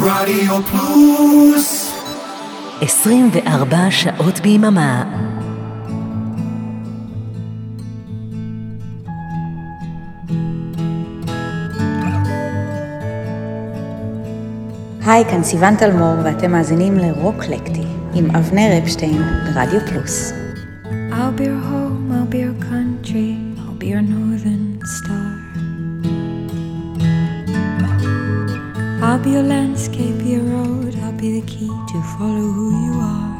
רדיו פלוס 24 שעות ביממה. היי, כאן סיון טלמור, ואתם מאזינים לרוקלקטי עם אבנר אפשטיין ברדיו פלוס. I'll be your home, I'll be your country, I'll be your landscape, your road, I'll be the key to follow who you are.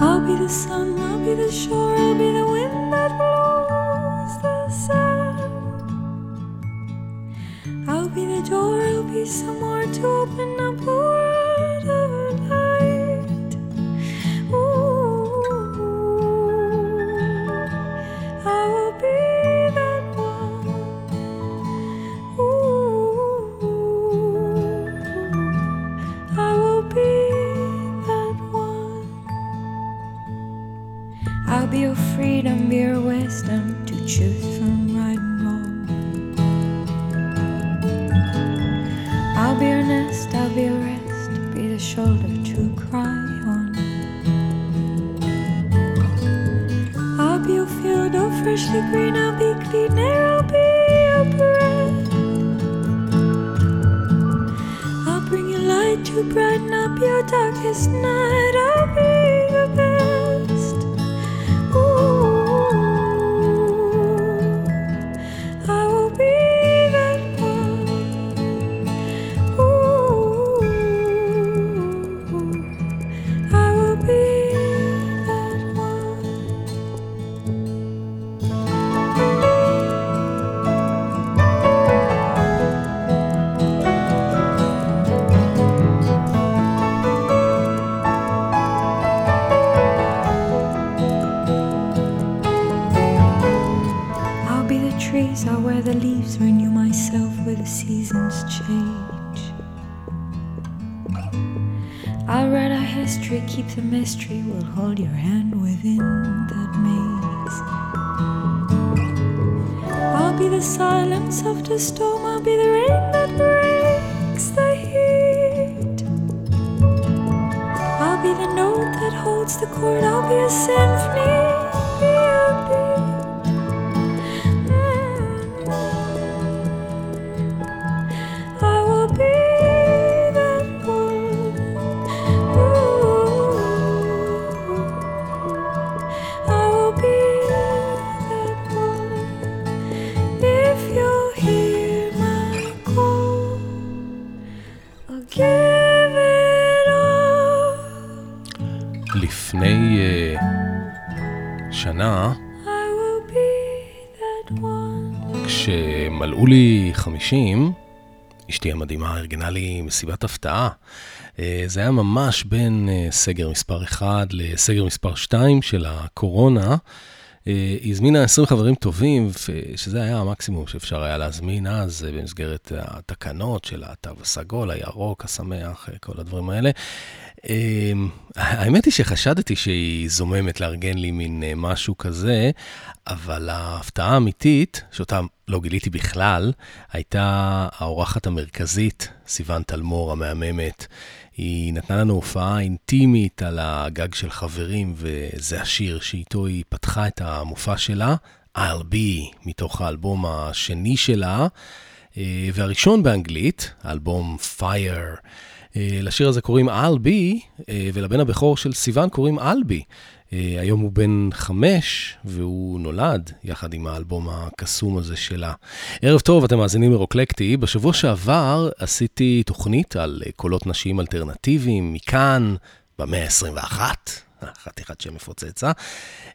I'll be the sun, I'll be the shore, I'll be the wind that blows the sand. I'll be the door, I'll be somewhere to open up the mystery, we'll hold your hand within that maze. I'll be the silence of the storm, 50, אשתי המדהימה ארגנה לי מסיבת הפתעה. אה, זה היה ממש בין אה, סגר מספר 1 לסגר מספר 2 של הקורונה. אה, היא הזמינה 20 חברים טובים, שזה היה המקסימום שאפשר היה להזמין אז, במסגרת התקנות של התו הסגול, הירוק, השמח, כל הדברים האלה. האמת היא שחשדתי שהיא זוממת לארגן לי מין משהו כזה, אבל ההפתעה האמיתית, שאותה לא גיליתי בכלל, הייתה האורחת המרכזית, סיון טלמור המהממת. היא נתנה לנו הופעה אינטימית על הגג של חברים, וזה השיר שאיתו היא פתחה את המופע שלה, I'll be, מתוך האלבום השני שלה, אה, והראשון באנגלית, האלבום Fire. אה, לשיר הזה קוראים I'll be, אה, ולבן הבכור של סיון קוראים אלבי. אה, היום הוא בן חמש, והוא נולד יחד עם האלבום הקסום הזה שלה. ערב טוב, אתם מאזינים לרוקלקטי. בשבוע שעבר עשיתי תוכנית על אה, קולות נשיים אלטרנטיביים מכאן, במאה ה-21. חתיכת שם מפוצצה.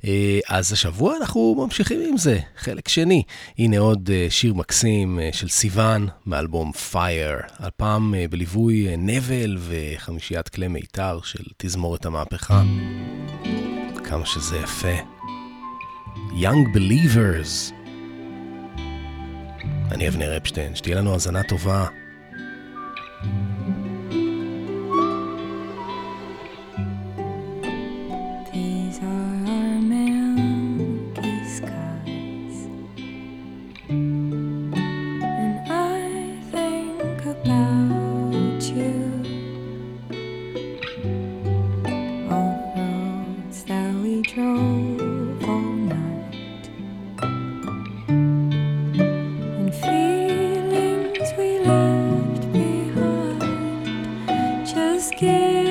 אה, אז השבוע אנחנו ממשיכים עם זה, חלק שני. הנה עוד אה, שיר מקסים אה, של סיוון מאלבום Fire, הפעם אה, בליווי אה, נבל וחמישיית כלי מיתר של תזמורת המהפכה. כמה שזה יפה. Young Believers. אני אבנר אפשטיין, שתהיה לנו האזנה טובה. all night. And feelings we left behind just give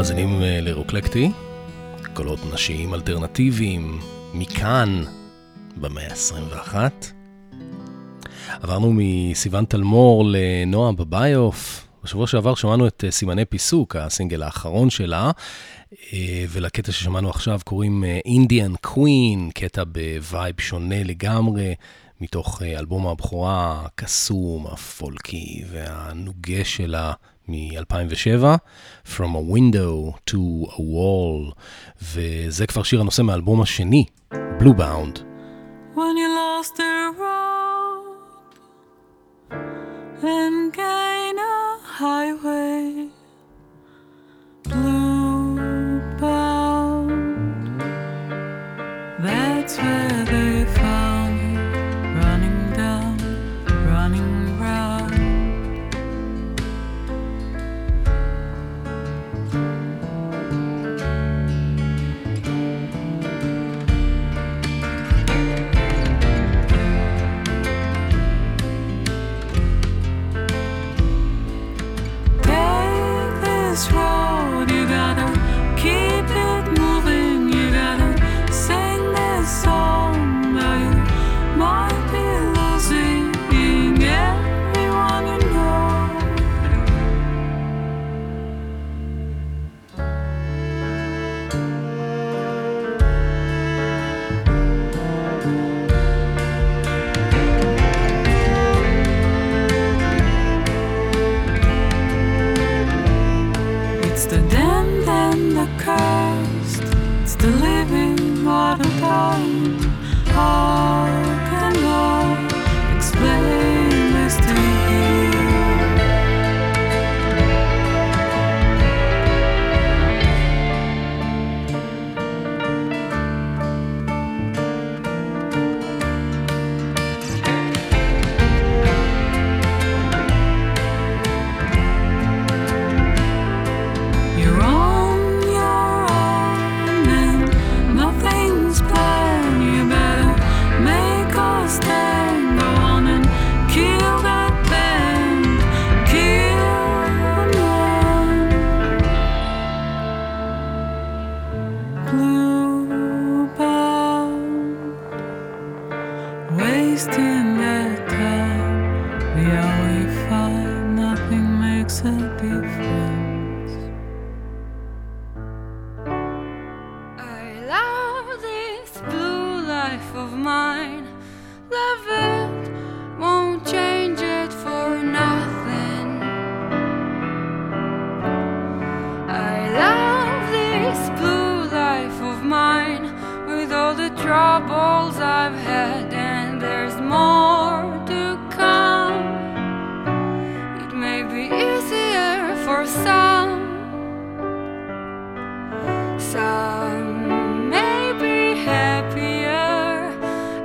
מאזינים אה, לרוקלקטי, קולות נשיים אלטרנטיביים, מכאן, במאה ה-21. עברנו מסיון תלמור לנועה בביוף. בשבוע שעבר שמענו את אה, סימני פיסוק, הסינגל האחרון שלה, אה, ולקטע ששמענו עכשיו קוראים Indian Queen, קטע ב vibe שונה לגמרי, מתוך אלבום הבכורה הקסום, הפולקי והנוגה שלה. מ-2007, From a Window to a Wall, וזה כבר שיר הנושא מהאלבום השני, Blue Bound. When you lost the road and gain a highway Blue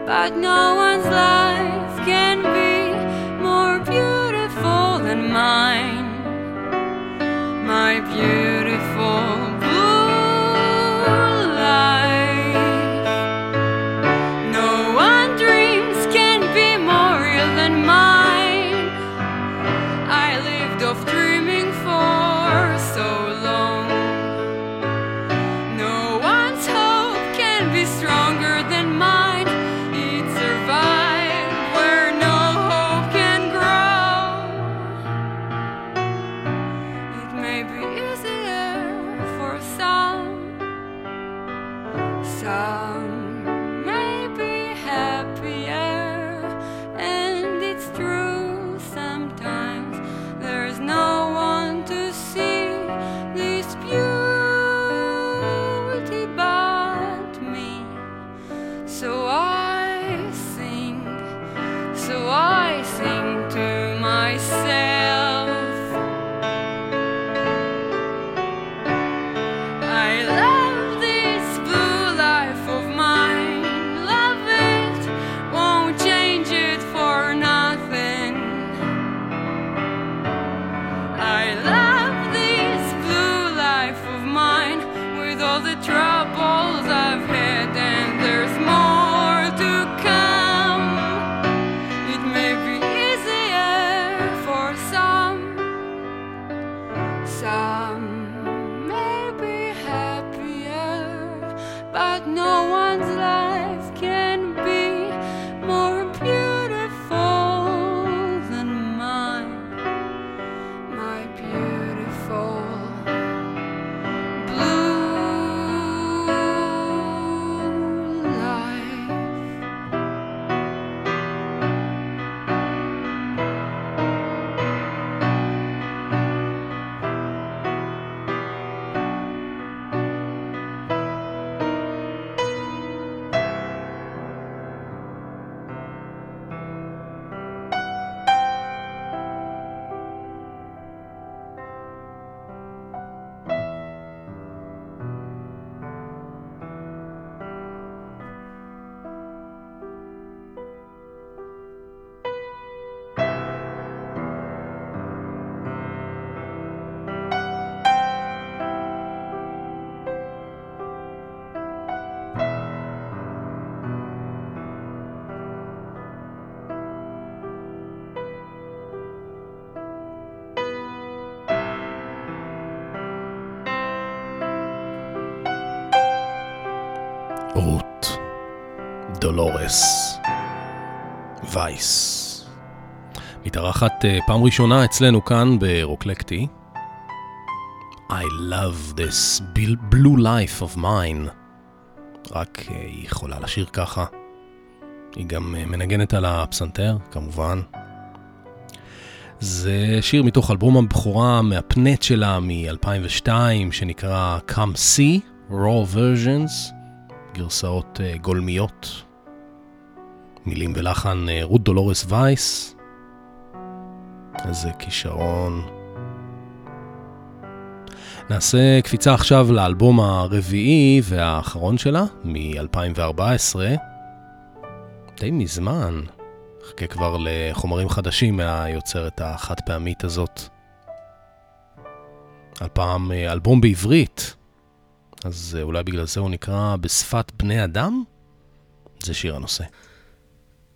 but no one's left. דולורס וייס. מתארחת uh, פעם ראשונה אצלנו כאן ברוקלקטי. I love this blue life of mine. רק uh, היא יכולה לשיר ככה. היא גם uh, מנגנת על הפסנתר, כמובן. זה שיר מתוך אלבום הבכורה מהפנט שלה מ-2002, שנקרא Come See, Raw Versions, גרסאות גולמיות. מילים ולחן uh, רות דולורס וייס. איזה כישרון. נעשה קפיצה עכשיו לאלבום הרביעי והאחרון שלה, מ-2014. די מזמן. חכה כבר לחומרים חדשים מהיוצרת החד פעמית הזאת. הפעם אה, אלבום בעברית, אז אה, אולי בגלל זה הוא נקרא בשפת בני אדם? זה שיר הנושא.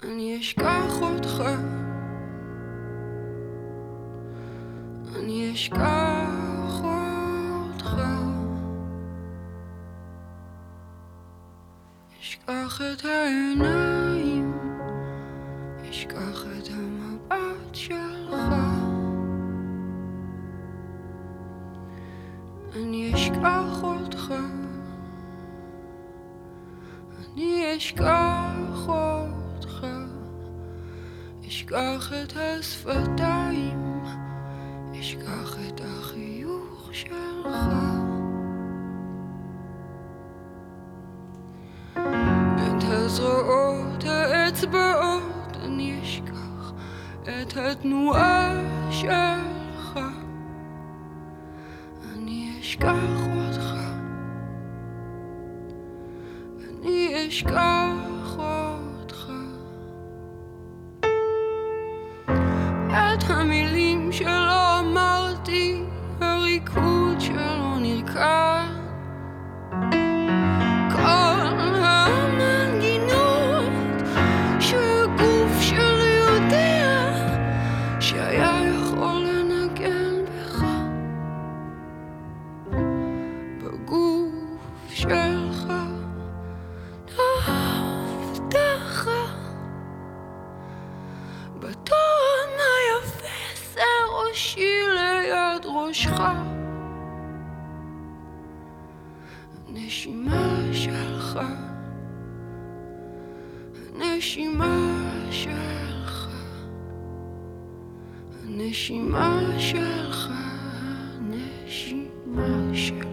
אני אשכח אותך. אני אשכח אותך. אשכח את העיניים אשכח את המבט שלך. אני אשכח אותך. אני אשכח אשכח את השפתיים אשכח את החיוך שלך. את הזרועות האצבעות אני אשכח את התנועה שלך. אני אשכח אותך. אני אשכח הנשימה שלך. הנשימה שלך. הנשימה שלך. הנשימה שלך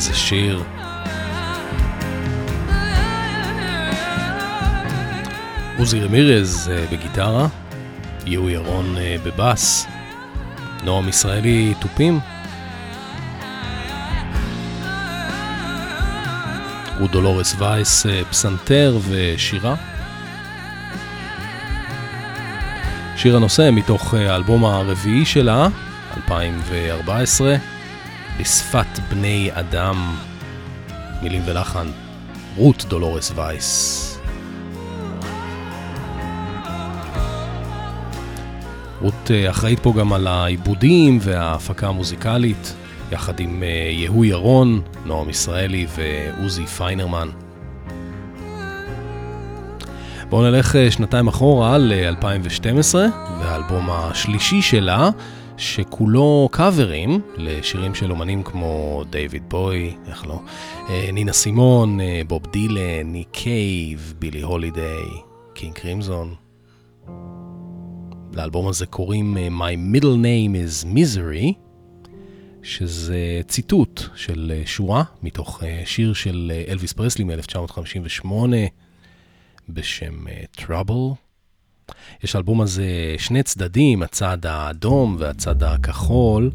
איזה שיר. עוזי רמירז אה, בגיטרה, יהוא ירון אה, בבאס, נועם ישראלי תופים, רודולורס וייס אה, פסנתר ושירה. שיר הנושא מתוך האלבום הרביעי שלה, 2014, בשפת בני אדם, מילים ולחן, רות דולורס וייס. רות אה, אחראית פה גם על העיבודים וההפקה המוזיקלית, יחד עם אה, יהוא ירון, נועם ישראלי ועוזי פיינרמן. בואו נלך אה, שנתיים אחורה ל-2012, והאלבום השלישי שלה, שכולו קאברים לשירים של אומנים כמו דייוויד בוי, איך לא, נינה סימון, בוב דילן, ניק קייב, בילי הולידיי, קינג קרימזון. לאלבום הזה קוראים אה, My Middle Name is Misery, שזה ציטוט של אה, שורה מתוך אה, שיר של אלוויס פרסלי מ-1958 בשם Trouble. יש לאלבום הזה שני צדדים, הצד האדום והצד הכחול,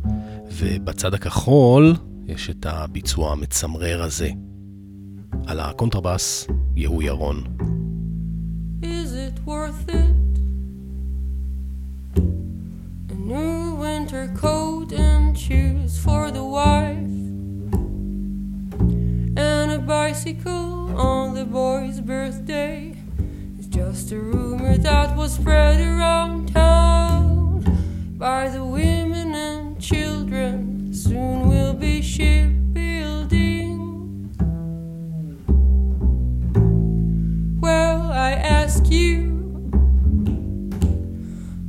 ובצד הכחול יש את הביצוע המצמרר הזה. על הקונטרבאס, יהוא ירון. Is it worth it? New winter coat and shoes for the wife. And a bicycle on the boy's birthday. Just a rumor that was spread around town by the women and children. Soon we'll be shipbuilding. Well, I ask you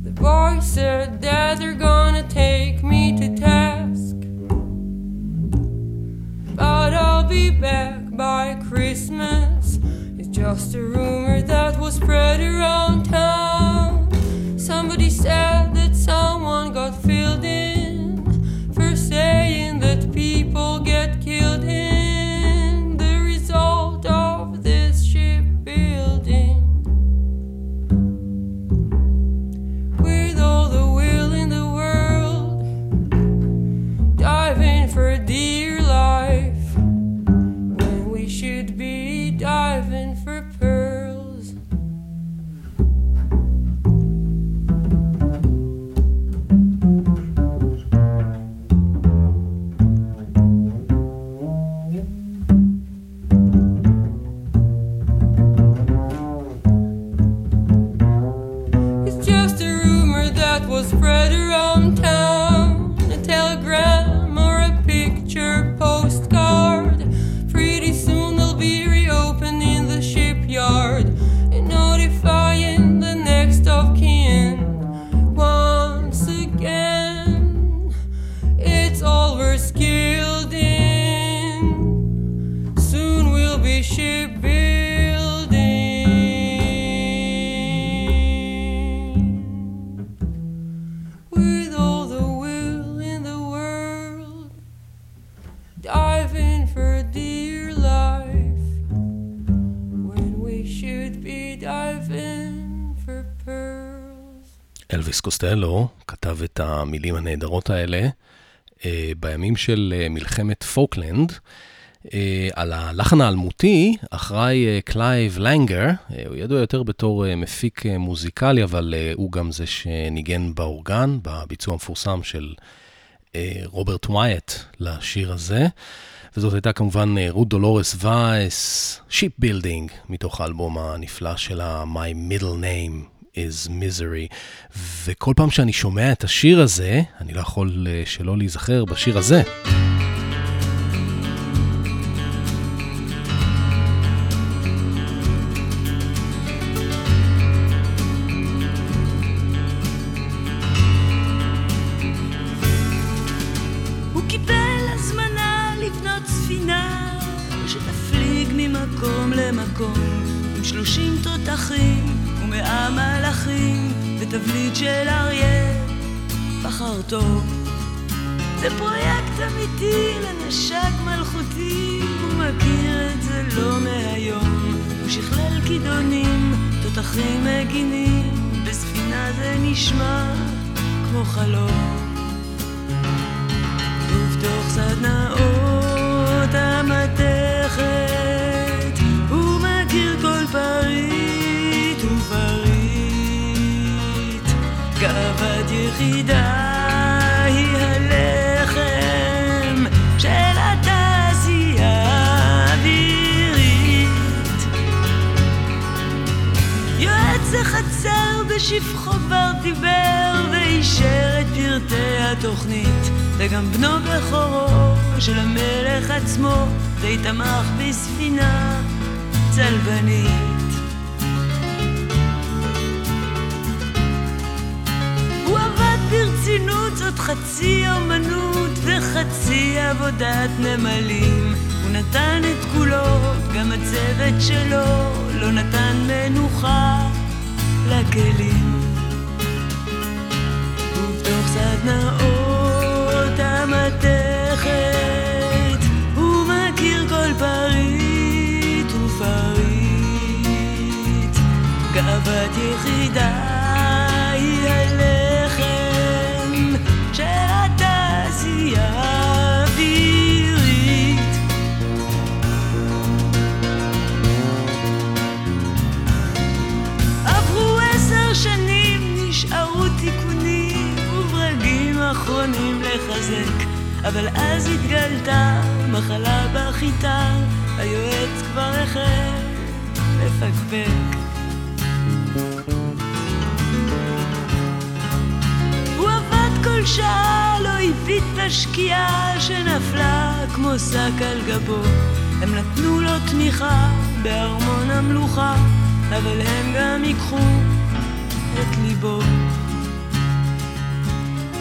The boy said that they're gonna take me to task. But I'll be back by Christmas. Just a rumor that was spread around town. Somebody said that someone got filled in for saying that people get killed in קוסטלו כתב את המילים הנהדרות האלה אה, בימים של אה, מלחמת פוקלנד. אה, על הלחן האלמותי אחראי קלייב לנגר, אה, הוא ידוע יותר בתור אה, מפיק אה, מוזיקלי, אבל אה, הוא גם זה שניגן באורגן, בביצוע המפורסם של רוברט וויאט לשיר הזה. וזאת הייתה כמובן רות דולורס וייס, Shipbuilding, מתוך האלבום הנפלא שלה, My Middle Name is Misery. וכל פעם שאני שומע את השיר הזה, אני לא יכול אה, שלא להיזכר בשיר הזה. נשמע כמו חלום. ובתוך סדנאות המתכת, הוא מכיר כל פריט ופריט. גאוות יחידה היא הלחם של התעשייה האווירית. יועץ החצר בשפחו כבר דיבר ואישר את פרטי התוכנית וגם בנו בכורו של המלך עצמו די תמך בספינה צלבנית. הוא עבד ברצינות, זאת חצי אומנות וחצי עבודת נמלים. הוא נתן את כולו, גם הצוות שלו לא נתן מנוחה לכלים. סדנאות יחידה אבל אז התגלתה מחלה בחיטה, היועץ כבר החל לפקפק. הוא עבד כל שעה, לא הביט בשקיעה שנפלה כמו שק על גבו. הם נתנו לו תמיכה בארמון המלוכה, אבל הם גם ייקחו את ליבו.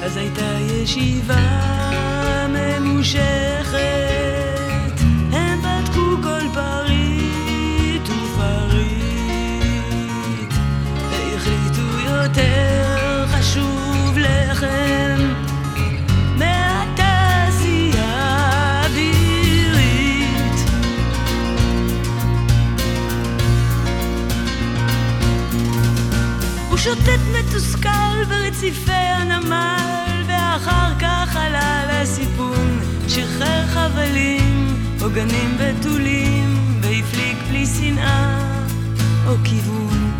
אז הייתה ישיבה ממושכת, הם בדקו כל פריט ופריט, והחליטו יותר חשוב לכם מהתעשייה האווירית. הוא שוטט מתוסכל ברציפי הנמל, עלה לסיפון, שחרר חבלים, עוגנים בתולים, והפליג בלי שנאה או כיוון.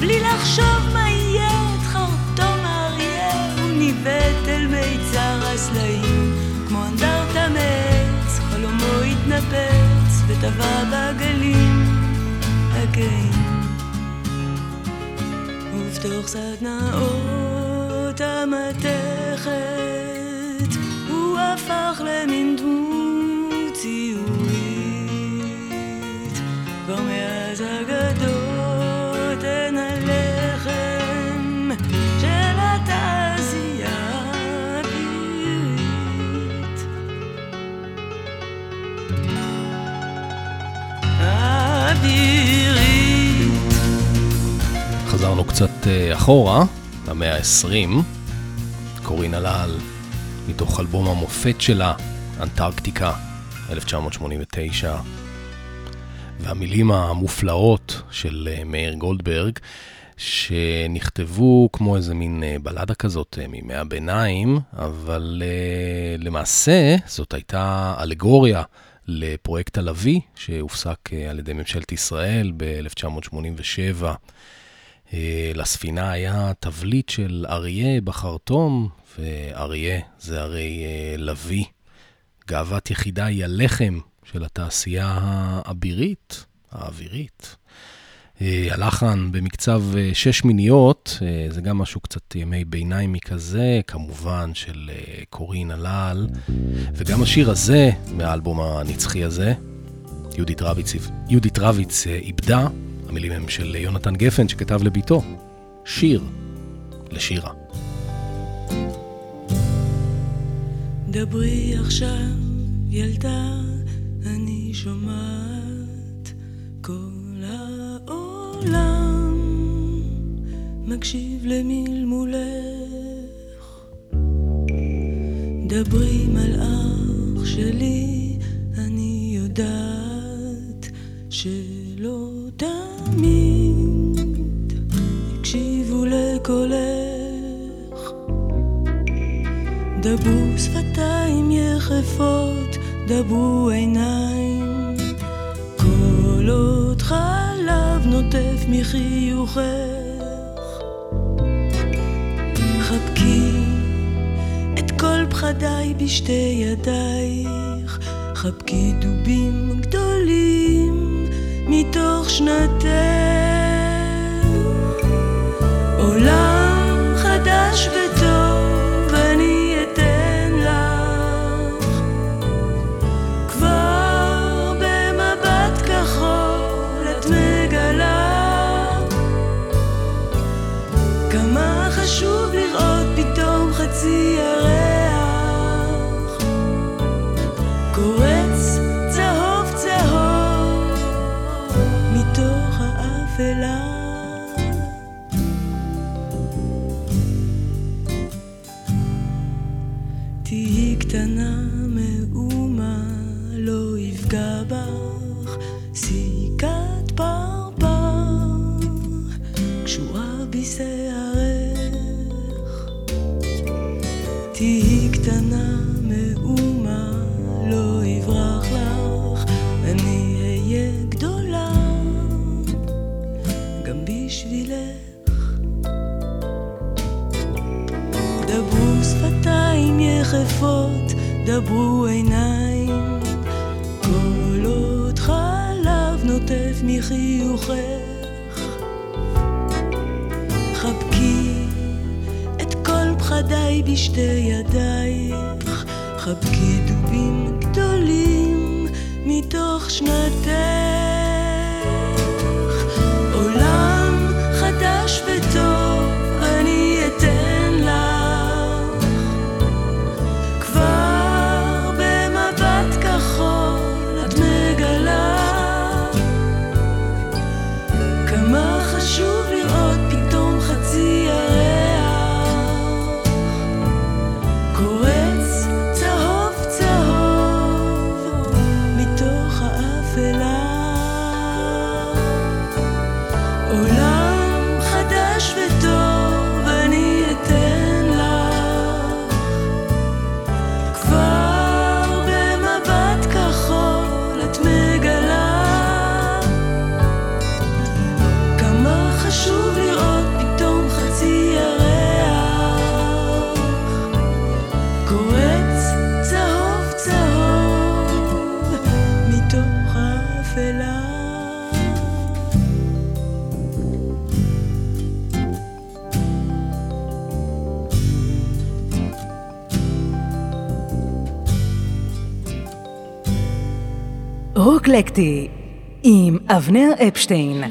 בלי לחשוב מה יהיה את חרטום האריה, הוא ניווט אל מיצר הסלעים, כמו אנדרטה מעץ, חלומו התנפץ, וטבע בגלים הגאים. ובתוך סדנאות המתכת הפך למין דמות ציורית כבר מאז אגדות הן הלחם של התעשייה האווירית האווירית חזרנו קצת אה, אחורה, למאה ה-20, קורין הלל, מתוך אלבום המופת שלה, אנטרקטיקה, 1989, והמילים המופלאות של אה, מאיר גולדברג, שנכתבו כמו איזה מין אה, בלדה כזאת אה, מימי הביניים, אבל למעשה זאת הייתה אלגוריה לפרויקט הלוי, שהופסק על ידי ממשלת ישראל ב-1987. אה, לספינה היה תבליט של אריה בחרטום, ואריה זה הרי אה, לוי. גאוות יחידה היא הלחם של התעשייה האבירית, האווירית. אה, הלחן במקצב שש מיניות, זה גם משהו קצת ימי ביניים מכזה, כמובן של קורין הלל, וגם השיר הזה, מהאלבום הנצחי הזה, יהודית רביץ, יהודית רביץ איבדה, המילים הם של יונתן גפן שכתב לביתו שיר לשירה. דברי עכשיו, ילדה, אני שומעת כל העולם מקשיב למלמולך. דברי מלאך שלי, אני יודעת ש... תמיד הקשיבו לקולך. דברו שפתיים יחפות, דברו עיניים. כל עוד חלב נוטף מחיוכך. חבקי את כל פחדיי בשתי ידייך, חבקי דובים גדולים. מתוך שנתך. עולם חדש ו... אקלקטי עם אבנר אפשטיין.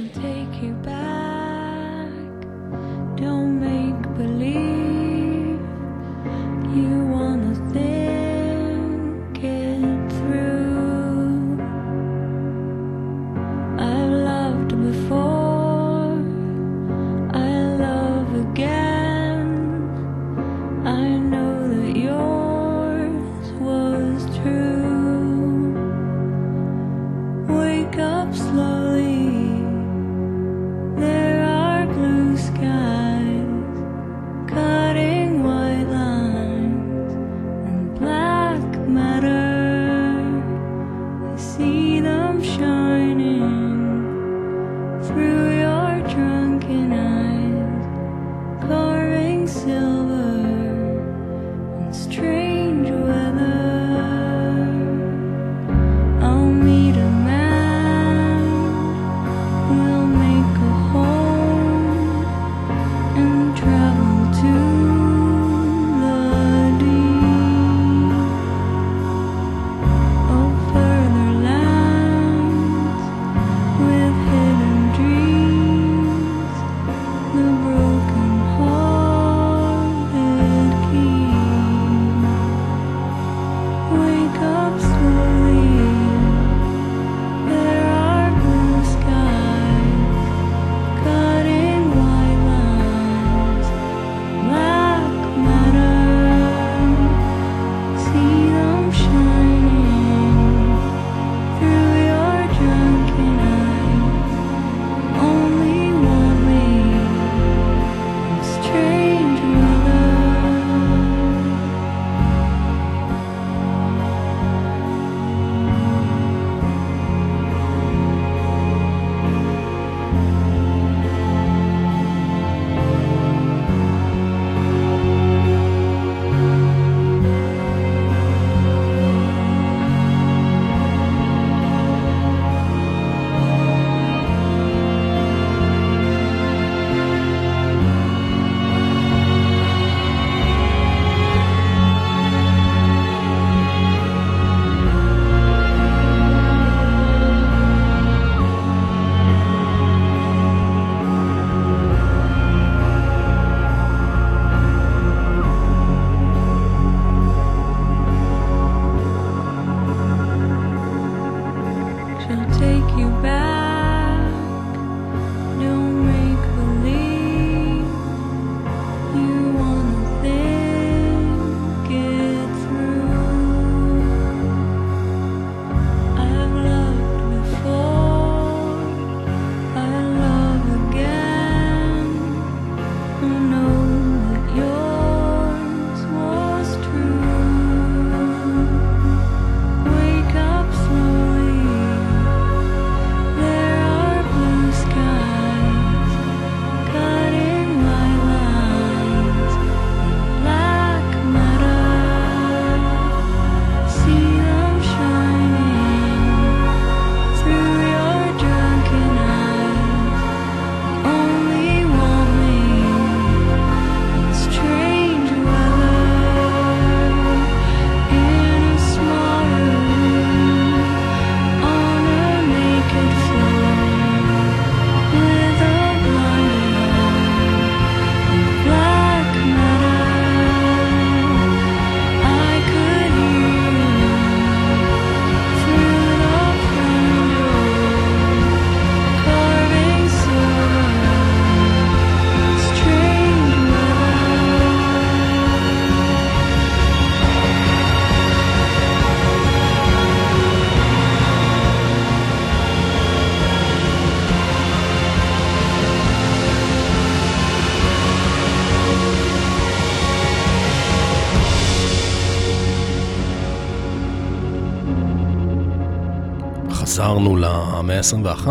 ה-21,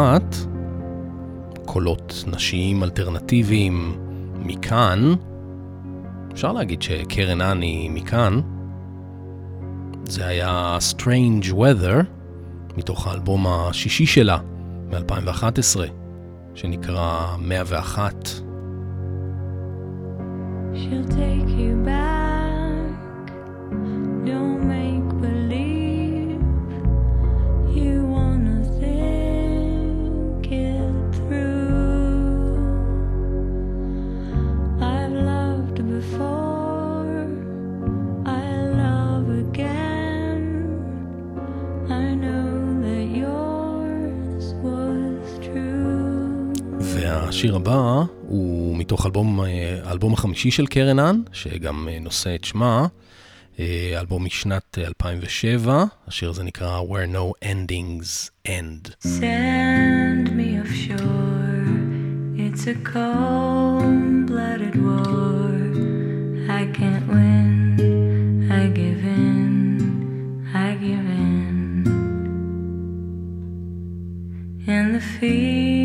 קולות נשיים אלטרנטיביים מכאן, אפשר להגיד שקרן אני מכאן, זה היה Strange Weather, מתוך האלבום השישי שלה, מ-2011, שנקרא 101. She'll take השיר הבא הוא מתוך אלבום, האלבום החמישי של קרן האן, שגם נושא את שמה, אלבום משנת 2007, השיר הזה נקרא Where No Endings End. Send me offshore, it's a cold-blooded war, I can't win, I give in, I give in. And the fear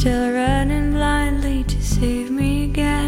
still running blindly to save me again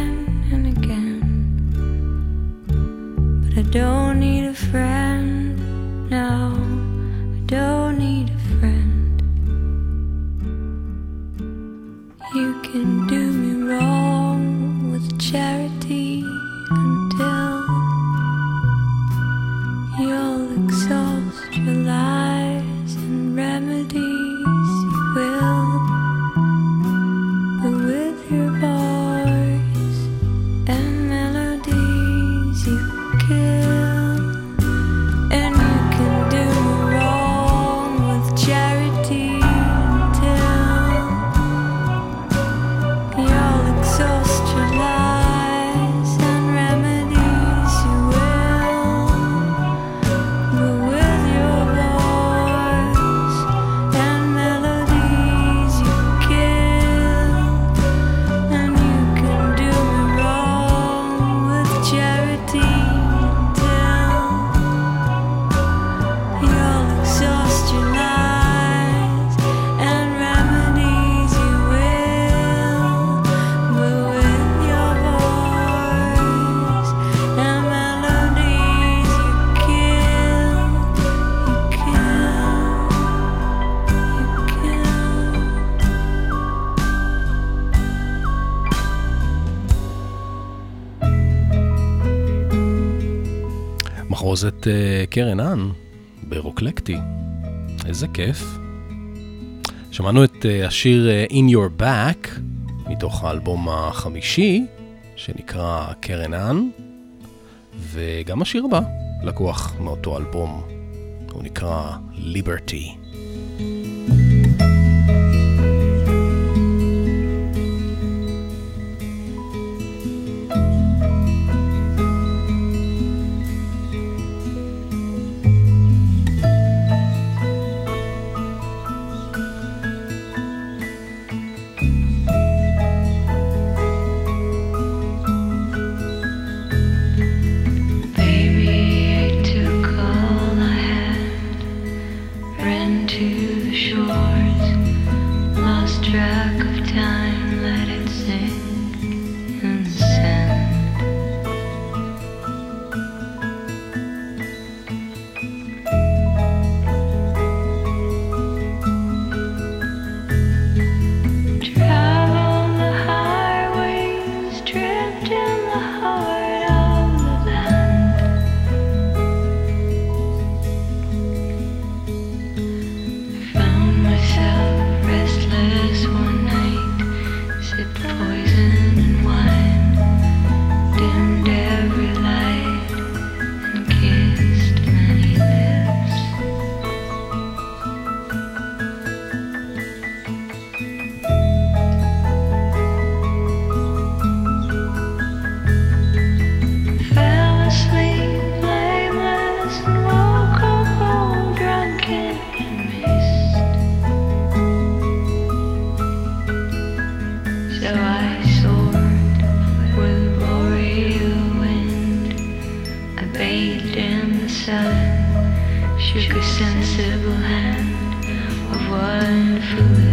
קרן אן ברוקלקטי. איזה כיף. שמענו את uh, השיר uh, In Your Back, מתוך האלבום החמישי, שנקרא קרן אן, וגם השיר הבא לקוח מאותו אלבום, הוא נקרא Liberty. shook a sensible hand of one.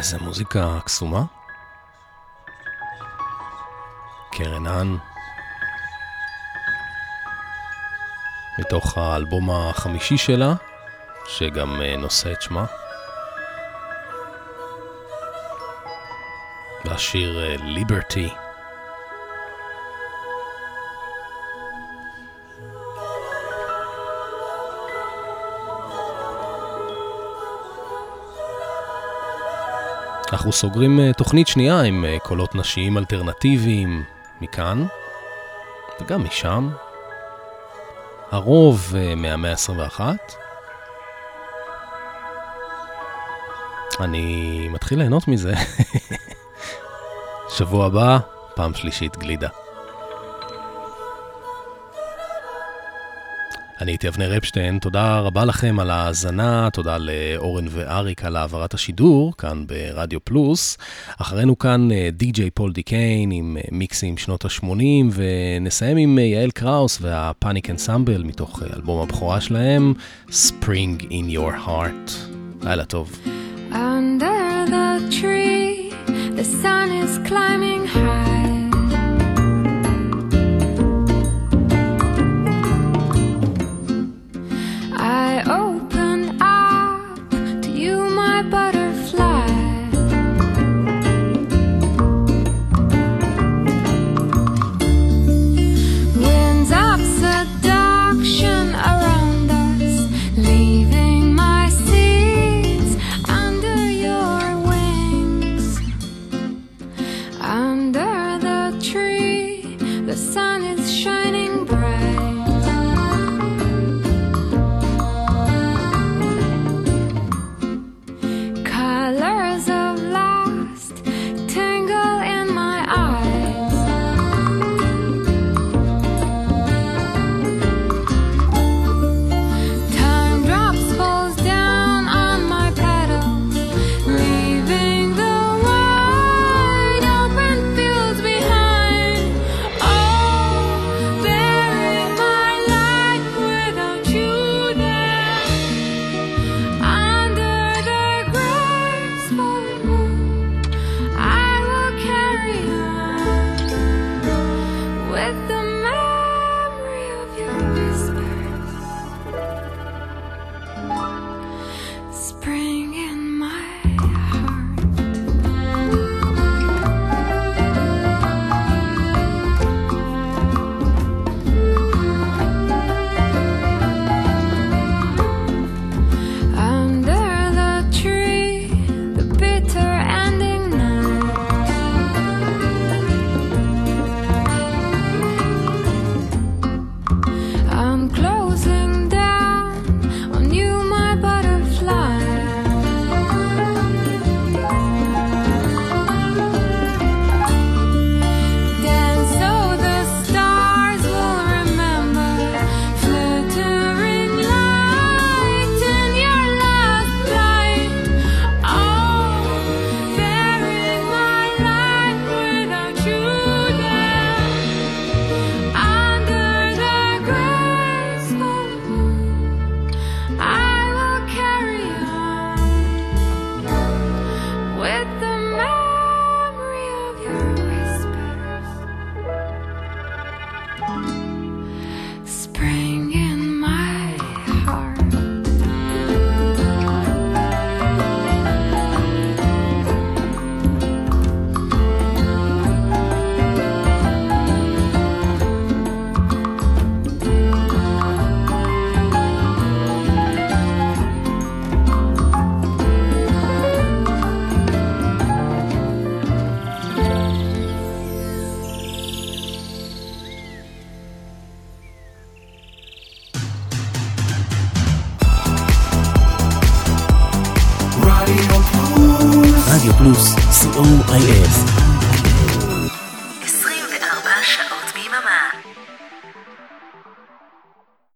איזה מוזיקה קסומה. קרן האן, מתוך האלבום החמישי שלה, שגם אה, נושא את שמה. והשיר ליברטי. Uh, אנחנו סוגרים אה, תוכנית שנייה עם אה, קולות נשיים אלטרנטיביים מכאן וגם משם. הרוב אה, מהמאה ה-21. אני מתחיל ליהנות מזה. שבוע הבא, פעם שלישית גלידה. אני הייתי אבנר אפשטיין, תודה רבה לכם על ההאזנה, תודה לאורן ואריק על העברת השידור, כאן ברדיו פלוס. אחרינו כאן אה, די.ג'יי פול דיקיין עם אה, מיקסים שנות ה-80, ונסיים עם אה, יעל קראוס והפאניק אנסמבל מתוך אלבום הבכורה שלהם, Spring in Your Heart. לילה טוב. Under the tree, the sun is climbing high.